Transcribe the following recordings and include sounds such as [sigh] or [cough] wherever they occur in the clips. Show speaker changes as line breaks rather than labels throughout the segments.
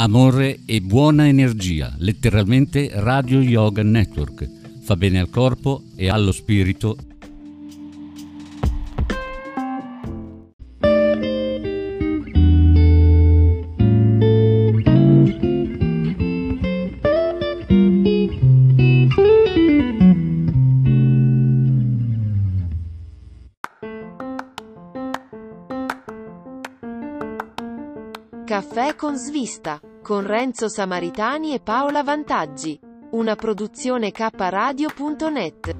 Amore e buona energia, letteralmente Radio Yoga Network. Fa bene al corpo e allo spirito
Caffè con svista, con Renzo Samaritani e Paola Vantaggi. Una produzione kradio.net.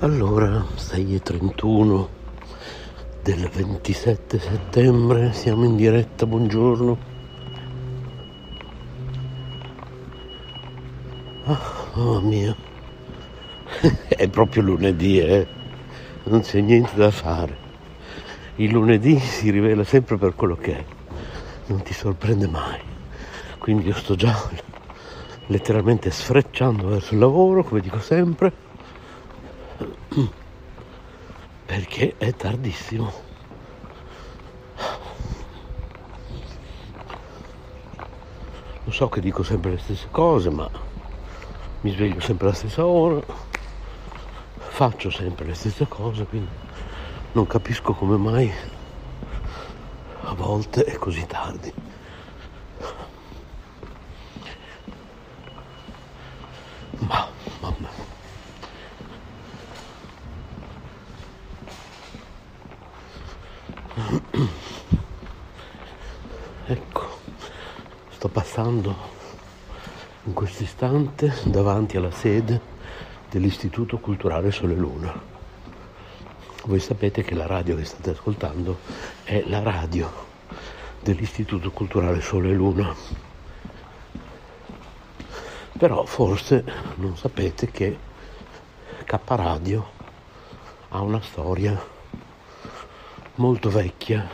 Allora, 6.31 del 27 settembre, siamo in diretta, buongiorno. Ah, oh mio, [laughs] è proprio lunedì, eh? Non c'è niente da fare. Il lunedì si rivela sempre per quello che è, non ti sorprende mai. Quindi io sto già letteralmente sfrecciando verso il lavoro, come dico sempre, [clears throat] perché è tardissimo. Lo so che dico sempre le stesse cose, ma mi sveglio sempre alla stessa ora, faccio sempre le stesse cose, quindi non capisco come mai a volte è così tardi. Ma, mamma. Ecco, sto passando questo istante davanti alla sede dell'Istituto Culturale Sole Luna. Voi sapete che la radio che state ascoltando è la radio dell'Istituto Culturale Sole Luna. Però forse non sapete che K Radio ha una storia molto vecchia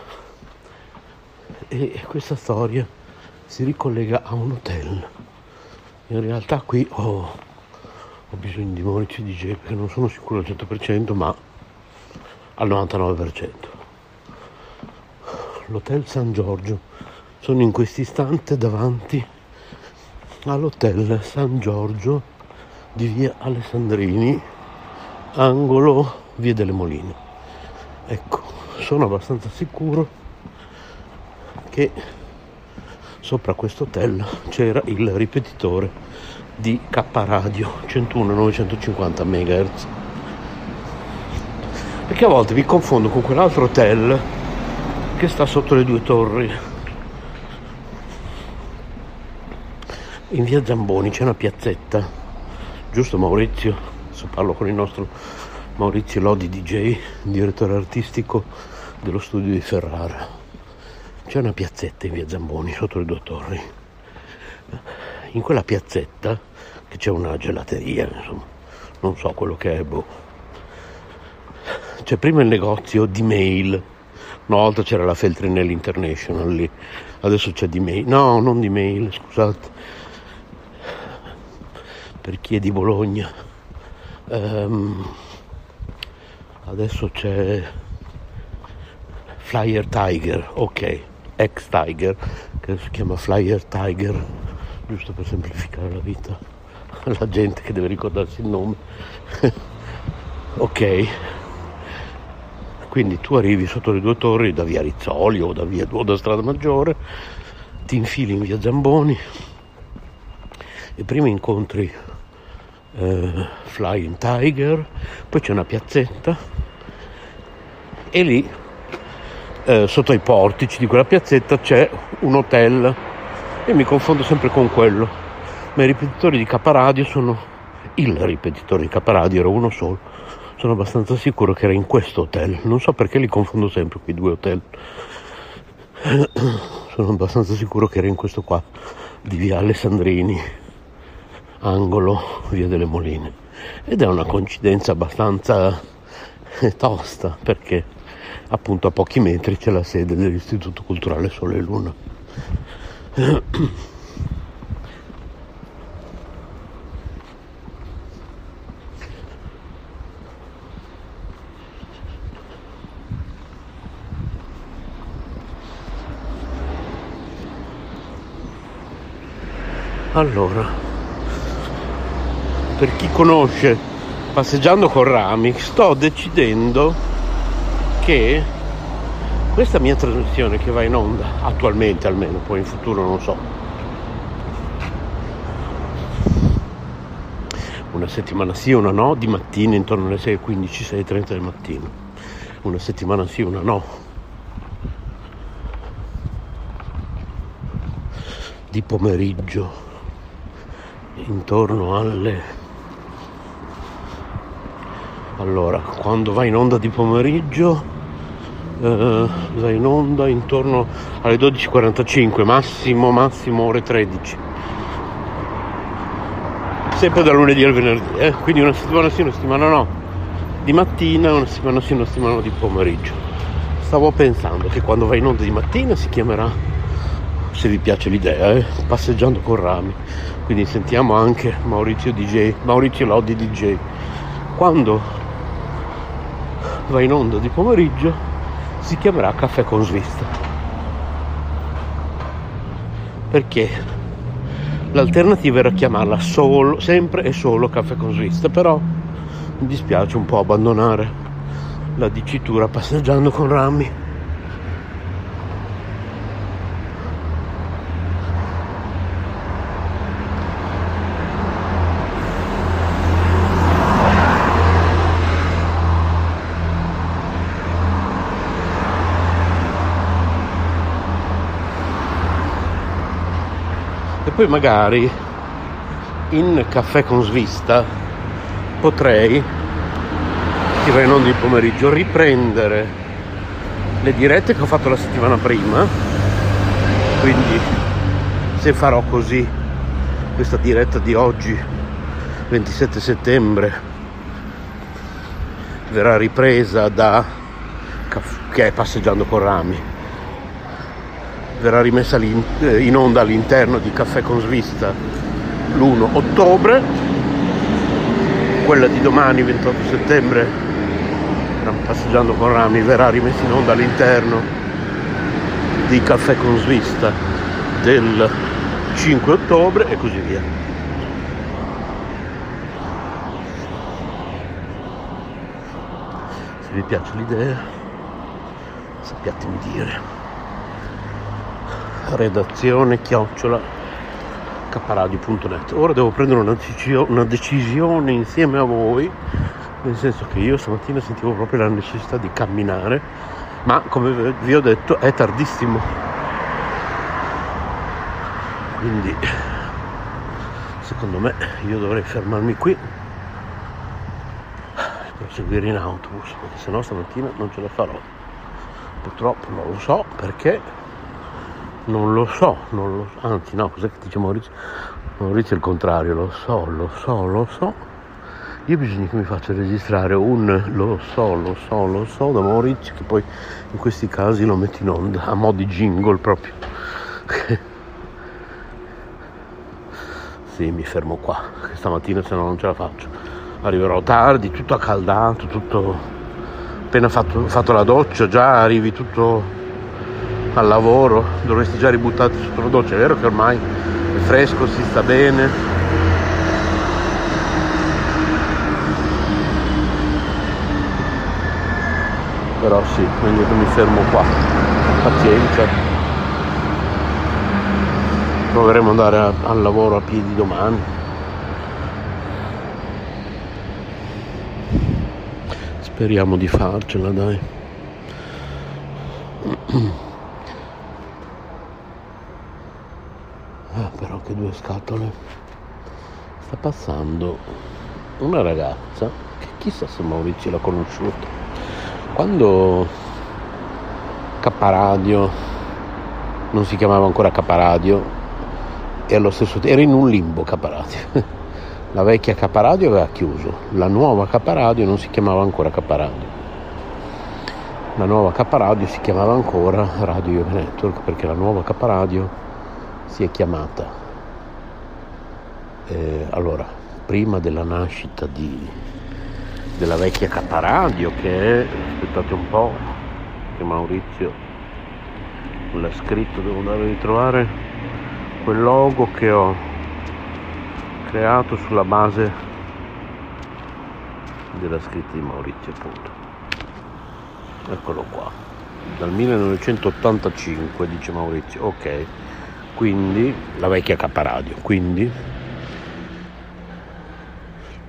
e questa storia si ricollega a un hotel in realtà qui ho, ho bisogno di Monici DJ perché non sono sicuro al 100% ma al 99%. L'Hotel San Giorgio. Sono in questo istante davanti all'Hotel San Giorgio di via Alessandrini, angolo via delle Moline. Ecco, sono abbastanza sicuro che sopra questo hotel c'era il ripetitore di K Radio 101 950 MHz perché a volte vi confondo con quell'altro hotel che sta sotto le due torri. In via Zamboni c'è una piazzetta giusto Maurizio? Adesso parlo con il nostro Maurizio Lodi DJ direttore artistico dello studio di Ferrara c'è una piazzetta in via Zamboni sotto le due torri. In quella piazzetta, che c'è una gelateria, insomma, non so quello che è, boh. C'è prima il negozio di mail. Una volta c'era la Feltrinelli International lì, adesso c'è di mail. No, non di mail, scusate. Per chi è di Bologna. Um, adesso c'è Flyer Tiger, ok ex Tiger, che si chiama Flyer Tiger, giusto per semplificare la vita [laughs] alla gente che deve ricordarsi il nome. [laughs] ok, quindi tu arrivi sotto le due torri da via Rizzoli o da via o da Strada Maggiore, ti infili in via Zamboni e prima incontri eh, Flying Tiger, poi c'è una piazzetta e lì eh, sotto ai portici di quella piazzetta c'è un hotel e mi confondo sempre con quello. Ma i ripetitori di Caparadio sono il ripetitore di Caparadio era uno solo sono abbastanza sicuro che era in questo hotel. Non so perché li confondo sempre quei due hotel. [clears throat] Sono abbastanza sicuro che era in questo qua di via Alessandrini angolo via delle Moline. Ed è una coincidenza abbastanza tosta perché appunto a pochi metri c'è la sede dell'Istituto Culturale Sole e Luna. Allora, per chi conosce Passeggiando con Rami, sto decidendo che questa mia trasmissione che va in onda, attualmente almeno, poi in futuro non so, una settimana sì, una no, di mattina intorno alle 6.15, 6.30 del mattino, una settimana sì, una no, di pomeriggio intorno alle allora quando va in onda di pomeriggio eh, va in onda intorno alle 12.45 massimo massimo ore 13 sempre da lunedì al venerdì eh? quindi una settimana sì una settimana no di mattina una settimana sì una settimana no di pomeriggio stavo pensando che quando va in onda di mattina si chiamerà se vi piace l'idea, eh? passeggiando con rami. Quindi sentiamo anche Maurizio DJ, Maurizio Lodi DJ. Quando va in onda di pomeriggio si chiamerà Caffè con Svista. Perché l'alternativa era chiamarla solo, sempre e solo Caffè con Svista, però mi dispiace un po' abbandonare la dicitura passeggiando con rami poi magari in caffè con svista potrei in onda il pomeriggio riprendere le dirette che ho fatto la settimana prima. Quindi se farò così questa diretta di oggi 27 settembre verrà ripresa da che è passeggiando con rami verrà rimessa eh, in onda all'interno di Caffè con Svista l'1 ottobre, quella di domani 28 settembre, passeggiando con Rami, verrà rimessa in onda all'interno di Caffè con Svista del 5 ottobre e così via. Se vi piace l'idea, sappiatemi dire redazione chiocciola caparadio.net ora devo prendere una, una decisione insieme a voi nel senso che io stamattina sentivo proprio la necessità di camminare ma come vi ho detto è tardissimo. Quindi secondo me io dovrei fermarmi qui per seguire in autobus perché sennò stamattina non ce la farò. Purtroppo non lo so perché non lo so, non lo so, anzi no, cos'è che dice Maurizio? Maurizio è il contrario, lo so, lo so, lo so. Io bisogna che mi faccia registrare un lo so, lo so, lo so da Maurizio, che poi in questi casi lo metto in onda, a mo' di jingle proprio. sì, mi fermo qua, che stamattina se no non ce la faccio. Arriverò tardi, tutto accaldato, tutto... appena fatto, fatto la doccia, già arrivi tutto al lavoro, dovresti già ributtare sotto la doccia, è vero che ormai è fresco, si sta bene. Però sì, meglio che mi fermo qua. Pazienza. Proveremo ad andare a, al lavoro a piedi domani. Speriamo di farcela, dai. ah, due scatole. Sta passando una ragazza che chissà se Maurizio l'ha conosciuta. Quando Caparadio non si chiamava ancora Caparadio e allo stesso tempo era in un limbo Caparadio. [laughs] La vecchia Caparadio aveva chiuso la nuova Caparadio non si chiamava ancora Caparadio. La nuova Caparadio si chiamava ancora Radio Network perché la nuova Caparadio si è chiamata eh, allora prima della nascita di, della vecchia Caparadio che è aspettate un po' che Maurizio l'ha scritto devo andare a ritrovare quel logo che ho creato sulla base della scritta di Maurizio appunto. Eccolo qua. Dal 1985 dice Maurizio. Ok. Quindi la vecchia K Radio quindi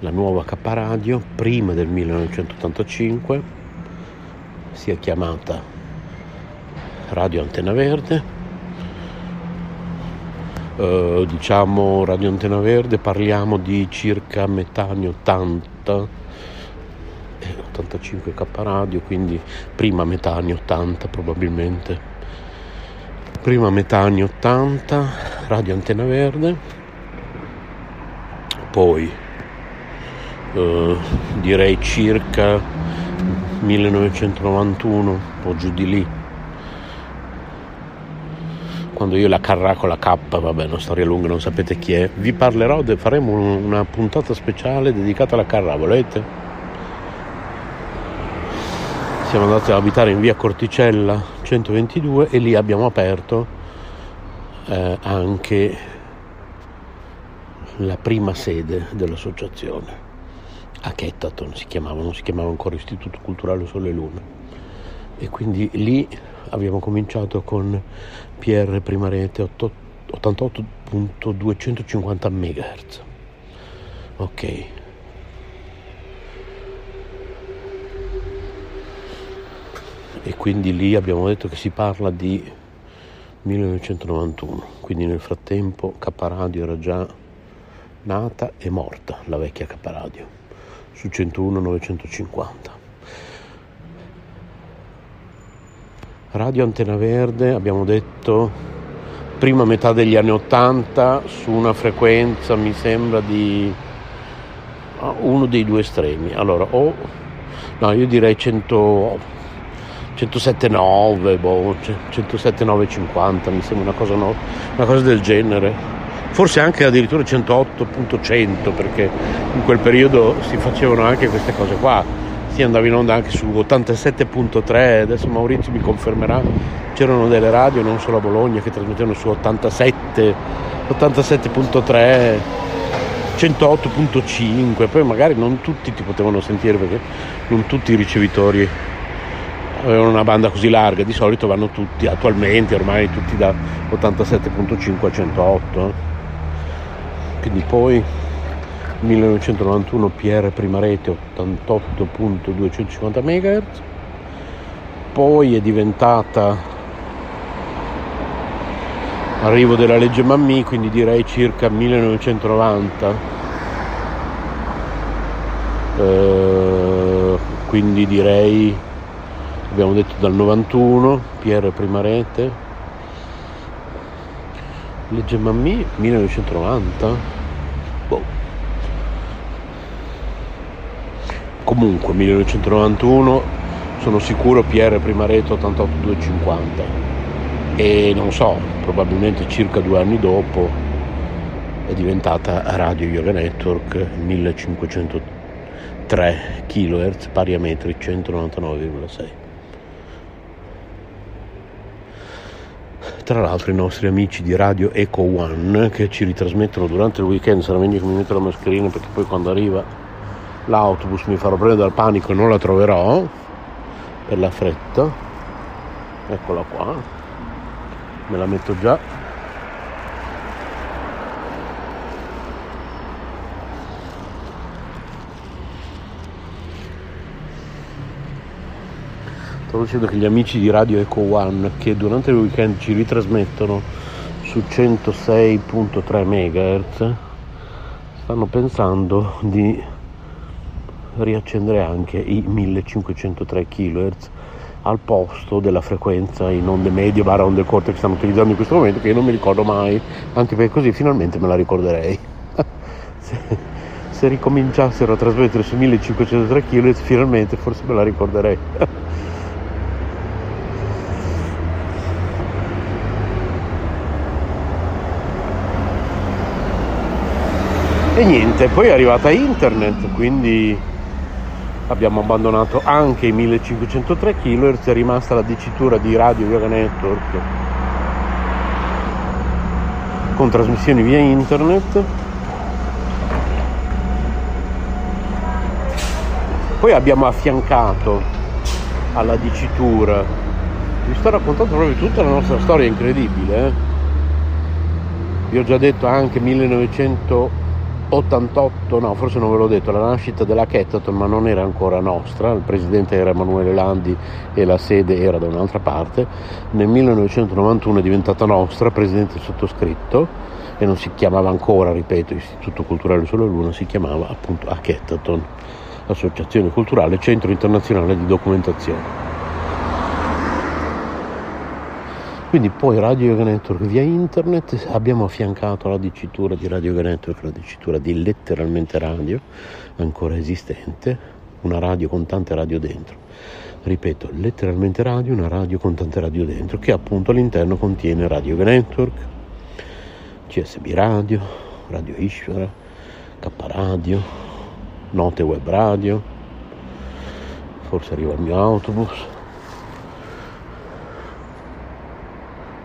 la nuova K Radio prima del 1985 si è chiamata Radio Antena Verde. Eh, diciamo Radio Antena Verde parliamo di circa metà anni 80 85 K Radio quindi prima metà anni 80 probabilmente. Prima metà anni 80 Radio Antena Verde. Poi eh, direi circa 1991 o giù di lì. Quando io la carra con la K, vabbè, una storia lunga, non sapete chi è, vi parlerò, faremo una puntata speciale dedicata alla carra, volete? Siamo andati ad abitare in via Corticella 122 e lì abbiamo aperto eh, anche la prima sede dell'associazione a Chettaton si chiamava, non si chiamava ancora Istituto Culturale Sole e Luna e quindi lì abbiamo cominciato con PR prima rete 88.250 MHz. Ok. E quindi lì abbiamo detto che si parla di 1991, quindi nel frattempo K Radio era già nata e morta, la vecchia K Radio, su 101 950. Radio Antena Verde, abbiamo detto, prima metà degli anni 80 su una frequenza mi sembra di ah, uno dei due estremi. Allora, o no, io direi 100, 107,9, boh, 107,950, mi sembra una cosa, no, una cosa del genere. Forse anche addirittura 108.100 perché in quel periodo si facevano anche queste cose qua si andava in onda anche su 87.3, adesso Maurizio mi confermerà, c'erano delle radio non solo a Bologna che trasmettevano su 87, 87.3, 108.5, poi magari non tutti ti potevano sentire perché non tutti i ricevitori avevano una banda così larga, di solito vanno tutti, attualmente ormai tutti da 87.5 a 108. Quindi poi 1991 PR prima rete 88.250 MHz, poi è diventata arrivo della legge Mammì, quindi direi circa 1990, eh, quindi direi abbiamo detto dal 91 PR prima rete, legge Mammì 1990. Boh. comunque 1991 sono sicuro PR prima rete 88250 e non so probabilmente circa due anni dopo è diventata Radio Yoga Network 1503 kHz pari a metri 199,6 tra l'altro i nostri amici di Radio Eco One che ci ritrasmettono durante il weekend. Sarà meglio che mi metto la mascherina perché poi quando arriva l'autobus mi farò prendere dal panico e non la troverò per la fretta. Eccola qua. Me la metto già stavo dicendo che gli amici di Radio Eco One che durante il weekend ci ritrasmettono su 106.3 MHz stanno pensando di riaccendere anche i 1503 kHz al posto della frequenza in onde medie barra onde corte che stiamo utilizzando in questo momento che io non mi ricordo mai anche perché così finalmente me la ricorderei. [laughs] Se, se ricominciassero a trasmettere su 1503 kHz finalmente forse me la ricorderei [laughs] Niente, poi è arrivata internet, quindi abbiamo abbandonato anche i 1503 kHz, è rimasta la dicitura di radio Yoga network con trasmissioni via internet. Poi abbiamo affiancato alla dicitura, vi sto raccontando proprio tutta la nostra storia incredibile, eh? vi ho già detto anche 1900 88, no, forse non ve l'ho detto, la nascita della Kettaton, ma non era ancora nostra, il presidente era Emanuele Landi e la sede era da un'altra parte. Nel 1991 è diventata nostra, presidente sottoscritto, e non si chiamava ancora, ripeto, Istituto Culturale Sulla Luna, si chiamava appunto Akettaton, Associazione Culturale Centro Internazionale di Documentazione. Quindi poi Radio Yoga Network via internet, abbiamo affiancato la dicitura di Radio Yoga Network, la dicitura di letteralmente radio, ancora esistente, una radio con tante radio dentro. Ripeto, letteralmente radio, una radio con tante radio dentro, che appunto all'interno contiene Radio Yoga Network, CSB Radio, Radio Ishvara, K Radio, Note Web Radio, forse arriva il mio autobus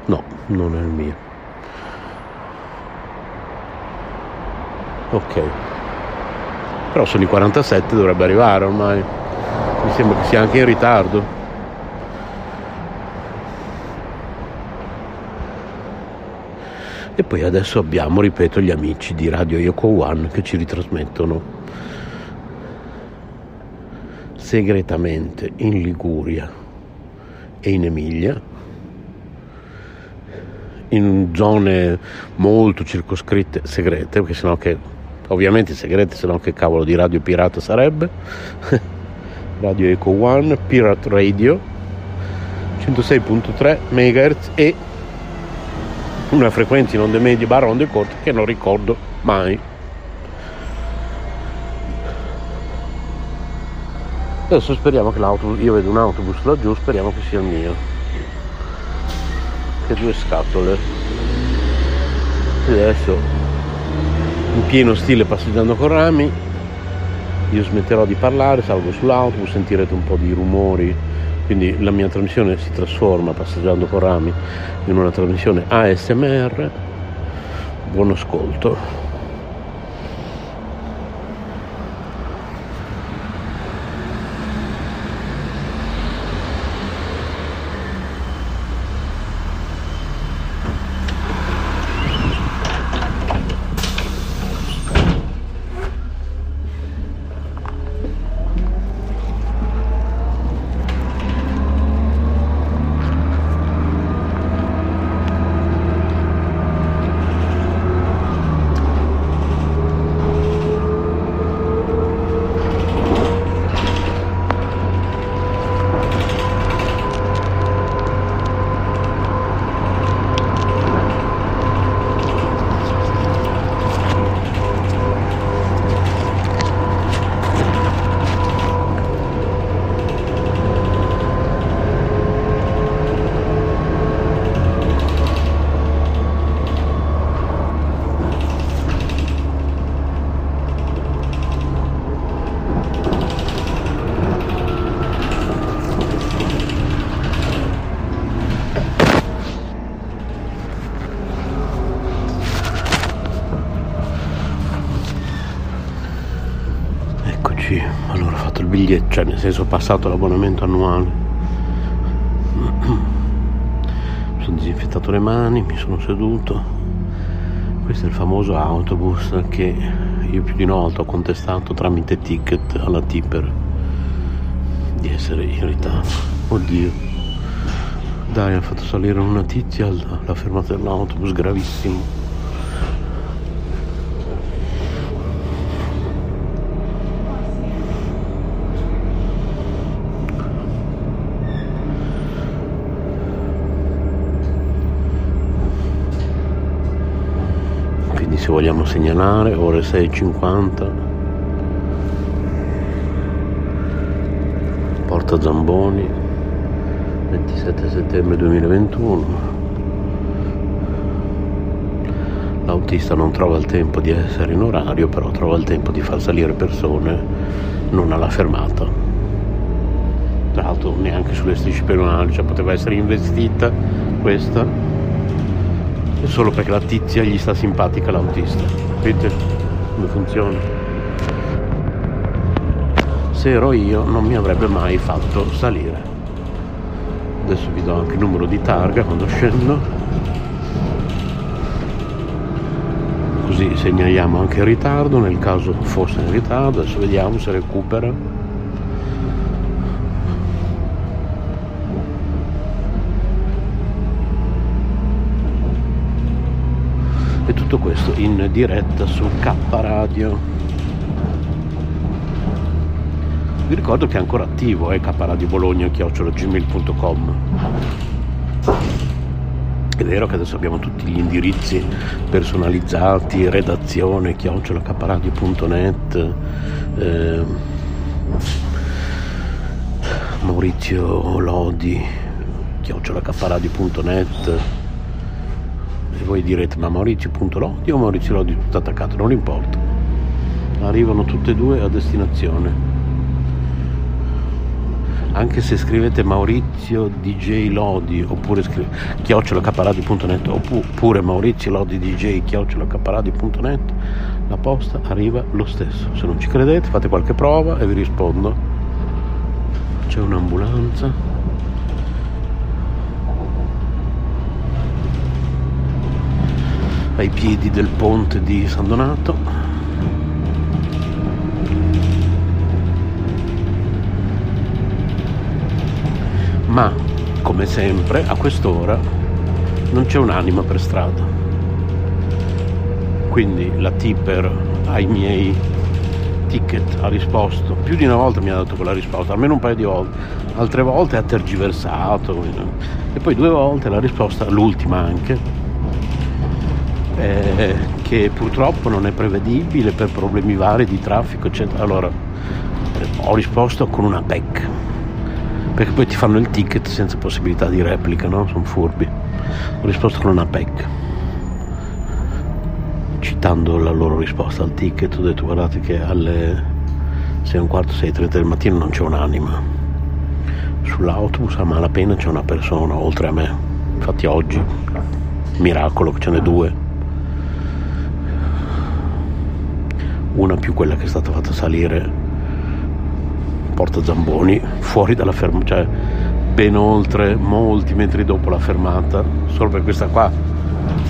No, non è il mio. Ok. Però sono i 47, dovrebbe arrivare ormai. Mi sembra che sia anche in ritardo. E poi adesso abbiamo, ripeto, gli amici di Radio Yoko One che ci ritrasmettono segretamente in Liguria e in Emilia in zone molto circoscritte, segrete, perché sennò che, ovviamente segrete, sennò che cavolo di radio pirata sarebbe. [laughs] radio Eco One, Pirate Radio, 106.3 MHz e una frequenza in onde medie barra onde corte che non ricordo mai. Adesso speriamo che l'autobus, io vedo un autobus laggiù, speriamo che sia il mio anche due scatole. Adesso in pieno stile passeggiando con rami io smetterò di parlare salgo sull'autobus sentirete un po' di rumori. Quindi la mia trasmissione si trasforma passeggiando con rami in una trasmissione ASMR buon ascolto biglietto, cioè nel senso ho passato l'abbonamento annuale. Mi [clears throat] sono disinfettato le mani, mi sono seduto. Questo è il famoso autobus che io più di una volta ho contestato tramite ticket alla Tipper di essere in ritardo. Oddio. Dai, ha fatto salire una tizia alla fermata dell'autobus, gravissimo. se vogliamo segnalare ore 6.50 Porta Zamboni 27 settembre 2021 l'autista non trova il tempo di essere in orario però trova il tempo di far salire persone non alla fermata. Tra l'altro neanche sulle strisce pedonali cioè poteva essere investita questa solo perché la tizia gli sta simpatica l'autista. Capite come funziona? se ero io non mi avrebbe mai fatto salire. Adesso vi do anche il numero di targa quando scendo. Così segnaliamo anche il ritardo nel caso fosse in ritardo adesso vediamo se recupera e tutto questo in diretta su K Radio. Vi ricordo che è ancora attivo è eh, Bologna chiocciolagmail.com è vero che adesso abbiamo tutti gli indirizzi personalizzati redazione chiocciolacaparadio.net eh, Maurizio Lodi chiocciolacaparadio.net e voi direte ma Maurizio.lodi o Maurizio Lodi tutto attaccato non importa. Arrivano tutte e due a destinazione. Anche se scrivete Maurizio DJ Lodi oppure scrivete chiocciolacaparadi.net oppure Maurizio Lodi DJ chiocciolacaparadi.net la posta arriva lo stesso. Se non ci credete fate qualche prova e vi rispondo. C'è un'ambulanza ai piedi del ponte di San Donato ma come sempre a quest'ora non c'è un'anima per strada. Quindi la tipper ai miei ticket ha risposto, più di una volta mi ha dato quella risposta, almeno un paio di volte, altre volte ha tergiversato e poi due volte la risposta, l'ultima anche, eh, che purtroppo non è prevedibile per problemi vari di traffico, eccetera. Allora ho risposto con una PEC perché poi ti fanno il ticket senza possibilità di replica, no? Sono furbi. Ho risposto con una PEC. Citando la loro risposta al ticket, ho detto guardate che alle 6 un quarto, 6.30 del mattino non c'è un'anima. Sull'autobus a malapena c'è una persona oltre a me. Infatti oggi, miracolo che ce n'è due. Una più quella che è stata fatta salire Porta Zamboni, fuori dalla fermata, cioè ben oltre molti metri dopo la fermata, solo per questa qua,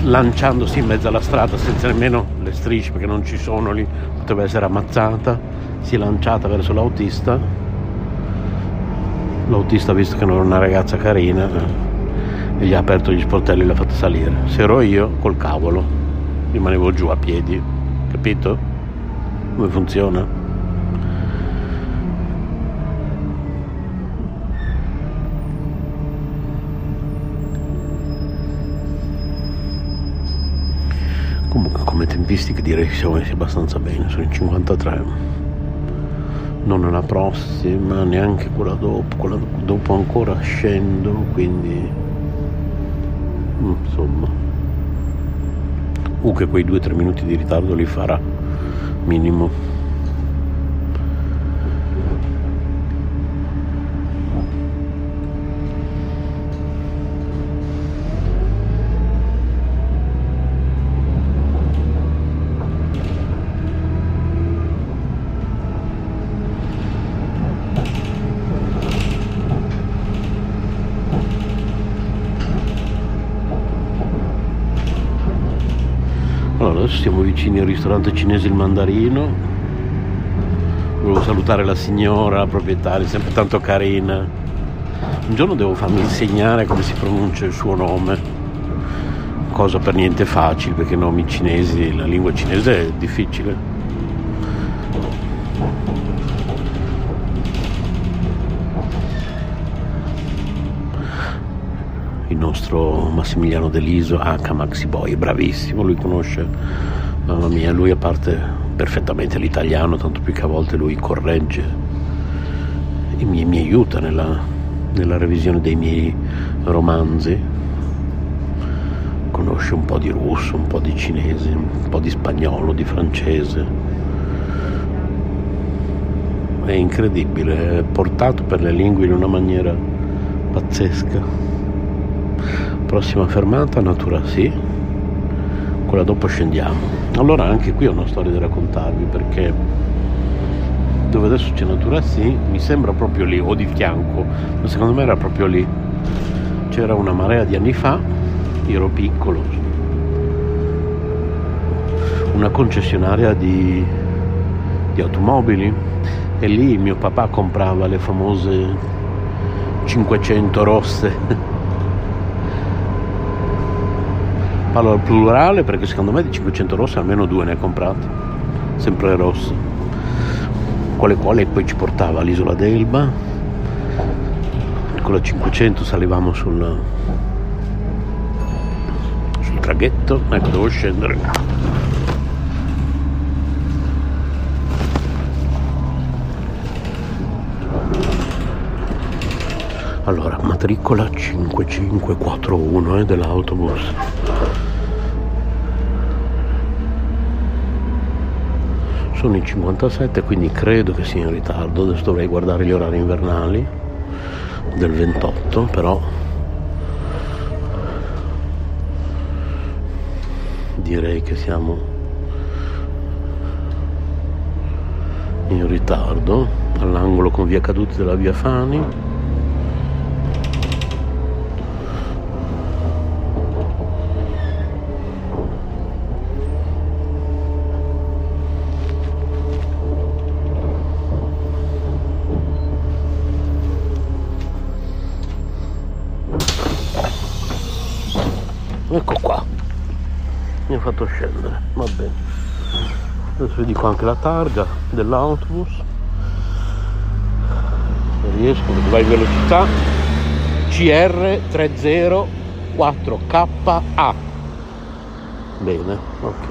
lanciandosi in mezzo alla strada senza nemmeno le strisce perché non ci sono lì, poteva essere ammazzata, si è lanciata verso l'autista, l'autista visto che non era una ragazza carina e gli ha aperto gli sportelli e l'ha fatta salire. Se ero io, col cavolo, rimanevo giù a piedi, capito? Come funziona? comunque come tempistiche direi che siamo messi abbastanza bene sono in 53 non nella prossima neanche quella dopo quella dopo ancora scendo quindi mm, insomma. U che quei 2-3 minuti di ritardo li farà mínimo. Vicini al ristorante cinese Il Mandarino. Volevo salutare la signora, la proprietaria, sempre tanto carina. Un giorno devo farmi insegnare come si pronuncia il suo nome, cosa per niente facile perché nomi cinesi, la lingua cinese è difficile. il nostro Massimiliano Deliso H Maxi Boy, bravissimo, lui conosce, mamma mia, lui a parte perfettamente l'italiano, tanto più che a volte lui corregge e mi, mi aiuta nella, nella revisione dei miei romanzi, conosce un po' di russo, un po' di cinese, un po' di spagnolo, di francese. È incredibile, è portato per le lingue in una maniera pazzesca. Prossima fermata, Natura sì, quella dopo scendiamo. Allora anche qui ho una storia da raccontarvi perché dove adesso c'è Natura sì, mi sembra proprio lì, o di fianco, ma secondo me era proprio lì. C'era una marea di anni fa, io ero piccolo, una concessionaria di, di automobili e lì mio papà comprava le famose 500 rosse. Parlo al plurale perché secondo me di 500 rosse almeno due ne ha comprate, sempre rosse, con le quali poi ci portava all'isola d'Elba. Con la 500 salivamo sul, sul traghetto, ecco devo scendere. allora matricola 5541 eh, dell'autobus sono i 57 quindi credo che sia in ritardo. Adesso dovrei guardare gli orari invernali del 28 però direi che siamo in ritardo all'angolo con via Caduti della via Fani fatto scendere. Va bene. Adesso vi dico anche la targa dell'autobus. Se riesco perché vai in velocità. CR304KA bene ok.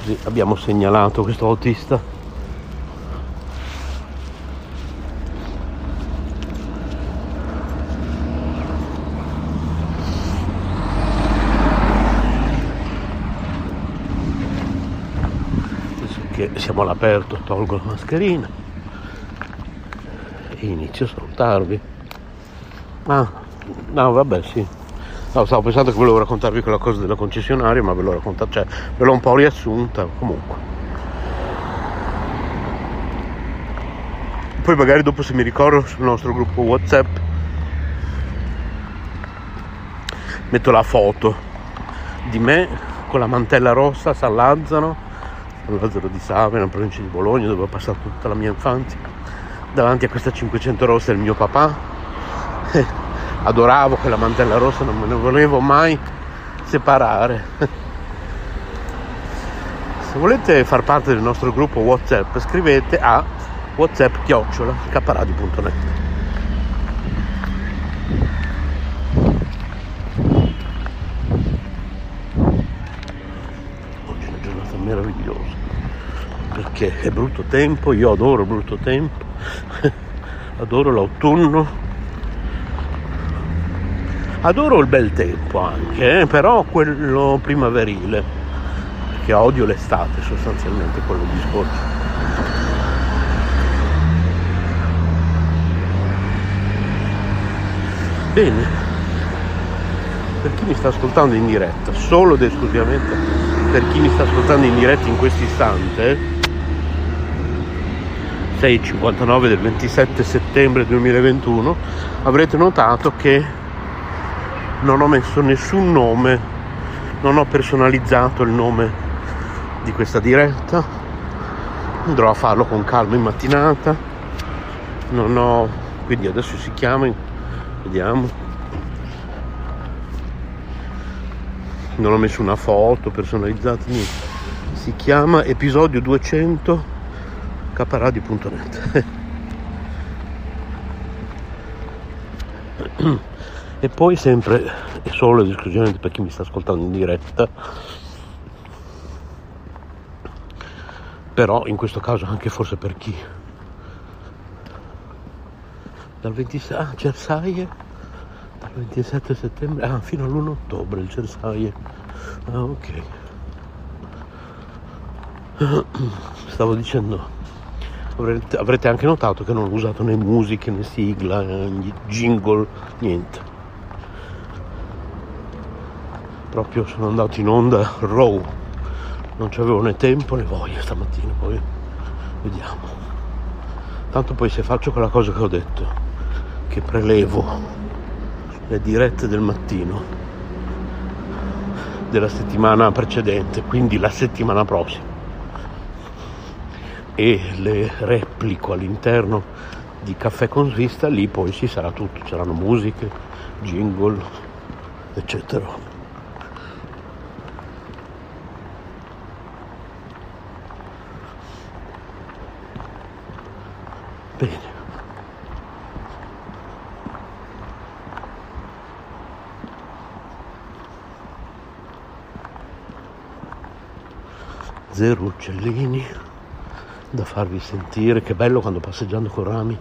Così abbiamo segnalato questo autista che siamo all'aperto tolgo la mascherina. E inizio a salutarvi ah no vabbè sì. No, stavo pensando che volevo raccontarvi quella cosa della concessionaria ma ve l'ho raccontata cioè ve l'ho un po' riassunta comunque. Poi magari dopo se mi ricordo sul nostro gruppo whatsapp metto la foto di me con la mantella rossa a San Lazzaro all'Azzaro di Savena, provincia di Bologna, dove ho passato tutta la mia infanzia, davanti a questa 500 rossa del mio papà. [laughs] Adoravo quella mantella rossa, non me ne volevo mai separare. [laughs] Se volete far parte del nostro gruppo WhatsApp, scrivete a whatsapp-caparadi.net. Oggi è una giornata meravigliosa perché è brutto tempo, io adoro brutto tempo, [laughs] adoro l'autunno, adoro il bel tempo anche, eh, però quello primaverile, perché odio l'estate sostanzialmente quello discorso. Bene, per chi mi sta ascoltando in diretta, solo ed esclusivamente per chi mi sta ascoltando in diretta in questo istante, 6.59 del 27 settembre 2021 avrete notato che non ho messo nessun nome non ho personalizzato il nome di questa diretta. Andrò a farlo con calma in mattinata. Non ho quindi adesso si chiama vediamo. Non ho messo una foto personalizzata niente. Si chiama episodio 200 caparadio.net e poi sempre e solo ed esclusivamente per chi mi sta ascoltando in diretta. Però in questo caso anche forse per chi? Dal 26 ah, Cersaie. Dal 27 settembre ah, fino all'1 ottobre il Cersaie. Ah ok. [clears throat] Stavo dicendo avrete, avrete anche notato che non ho usato né musiche né sigla, né jingle, niente. Proprio sono andato in onda raw, non c'avevo né tempo né voglia stamattina, poi vediamo. Tanto poi se faccio quella cosa che ho detto, che prelevo le dirette del mattino della settimana precedente, quindi la settimana prossima, e le replico all'interno di Caffè con Svista, lì poi ci sarà tutto, c'erano musiche, jingle, eccetera. Bene. Zero uccellini da farvi sentire, che bello quando passeggiando con rami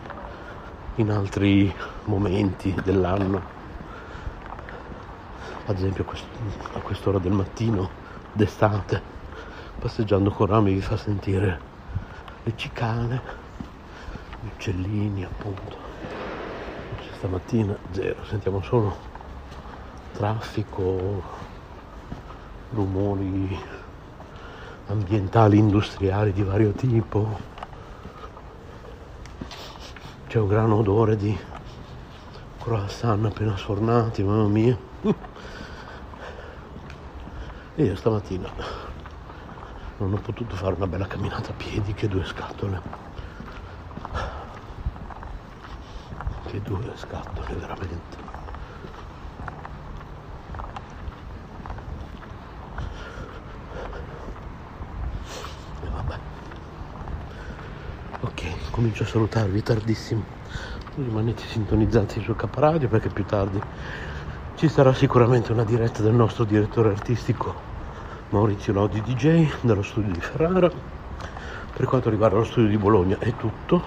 in altri momenti dell'anno, ad esempio a quest'ora del mattino, d'estate, passeggiando con rami vi fa sentire le cicale, gli uccellini appunto. Stamattina zero, sentiamo solo traffico, rumori ambientali, industriali di vario tipo. C'è un gran odore di croissant appena sfornati, mamma mia. E io stamattina non ho potuto fare una bella camminata a piedi che due scatole. Che due scatole veramente. E vabbè. Ok, comincio a salutarvi tardissimo. Rimanete sintonizzati sul Caparadio perché più tardi ci sarà sicuramente una diretta del nostro direttore artistico Maurizio Lodi DJ dallo studio di Ferrara. Per quanto riguarda lo studio di Bologna è tutto.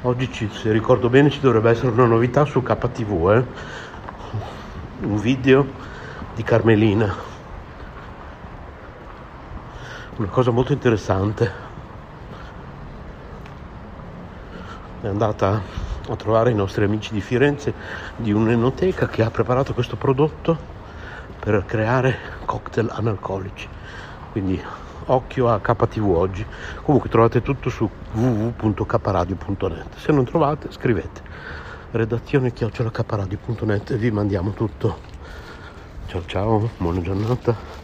Oggi, ci, se ricordo bene, ci dovrebbe essere una novità su KTV, eh? un video di Carmelina. Una cosa molto interessante. È andata a trovare i nostri amici di Firenze di un'enoteca che ha preparato questo prodotto per creare cocktail analcolici. Quindi occhio a KTV oggi. Comunque trovate tutto su www.caparadio.net. Se non trovate scrivete redazione chiocciolacaparadio.net e vi mandiamo tutto. Ciao ciao, buona giornata.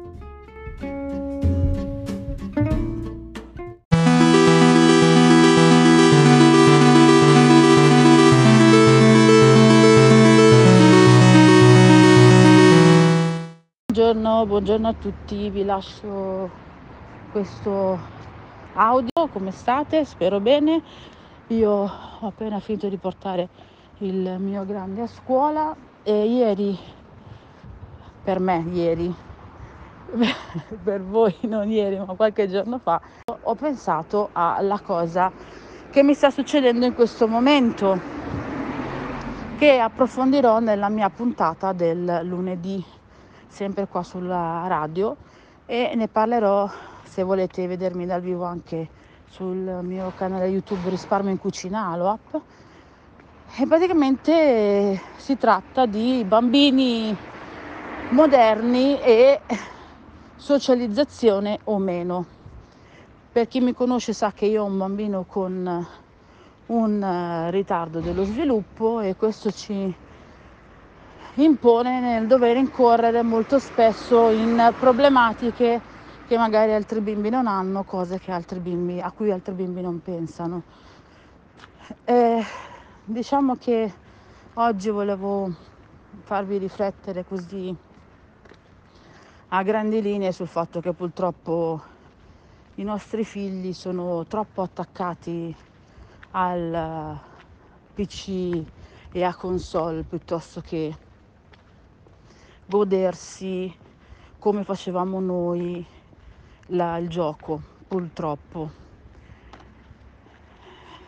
Buongiorno, a tutti, vi lascio questo audio, come state? Spero bene. Io ho appena finito di portare il mio grande a scuola e ieri, per me ieri, [laughs] per voi non ieri ma qualche giorno fa, ho pensato alla cosa che mi sta succedendo in questo momento, che approfondirò nella mia puntata del lunedì sempre qua sulla radio e ne parlerò se volete vedermi dal vivo anche sul mio canale YouTube Risparmio in Cucina Aloap. E praticamente si tratta di bambini moderni e socializzazione o meno. Per chi mi conosce sa che io ho un bambino con un ritardo dello sviluppo e questo ci impone nel dover incorrere molto spesso in problematiche che magari altri bimbi non hanno, cose bimbi, a cui altri bimbi non pensano. E diciamo che oggi volevo farvi riflettere così a grandi linee sul fatto che purtroppo i nostri figli sono troppo attaccati al PC e a console piuttosto che godersi come facevamo noi la, il gioco, purtroppo.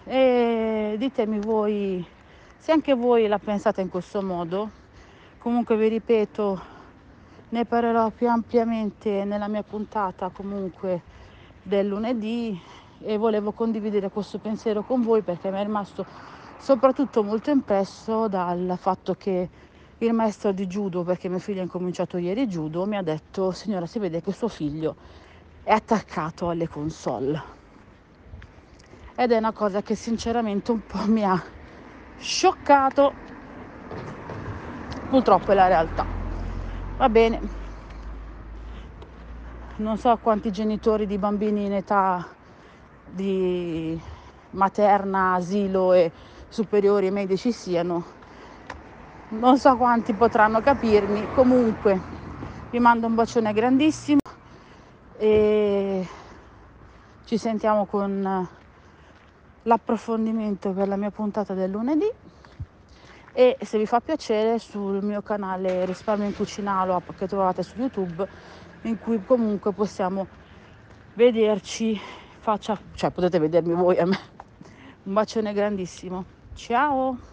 E ditemi voi se anche voi la pensate in questo modo. Comunque vi ripeto, ne parlerò più ampiamente nella mia puntata comunque del lunedì e volevo condividere questo pensiero con voi perché mi è rimasto soprattutto molto impresso dal fatto che il maestro di judo, perché mio figlio ha incominciato ieri judo, mi ha detto signora si vede che suo figlio è attaccato alle console. Ed è una cosa che sinceramente un po' mi ha scioccato. Purtroppo è la realtà. Va bene. Non so quanti genitori di bambini in età di materna, asilo e superiori medici siano. Non so quanti potranno capirmi. Comunque vi mando un bacione grandissimo e ci sentiamo con l'approfondimento per la mia puntata del lunedì e se vi fa piacere sul mio canale Risparmio in Cucinalo che trovate su YouTube in cui comunque possiamo vederci faccia, cioè potete vedermi voi a me. Un bacione grandissimo. Ciao!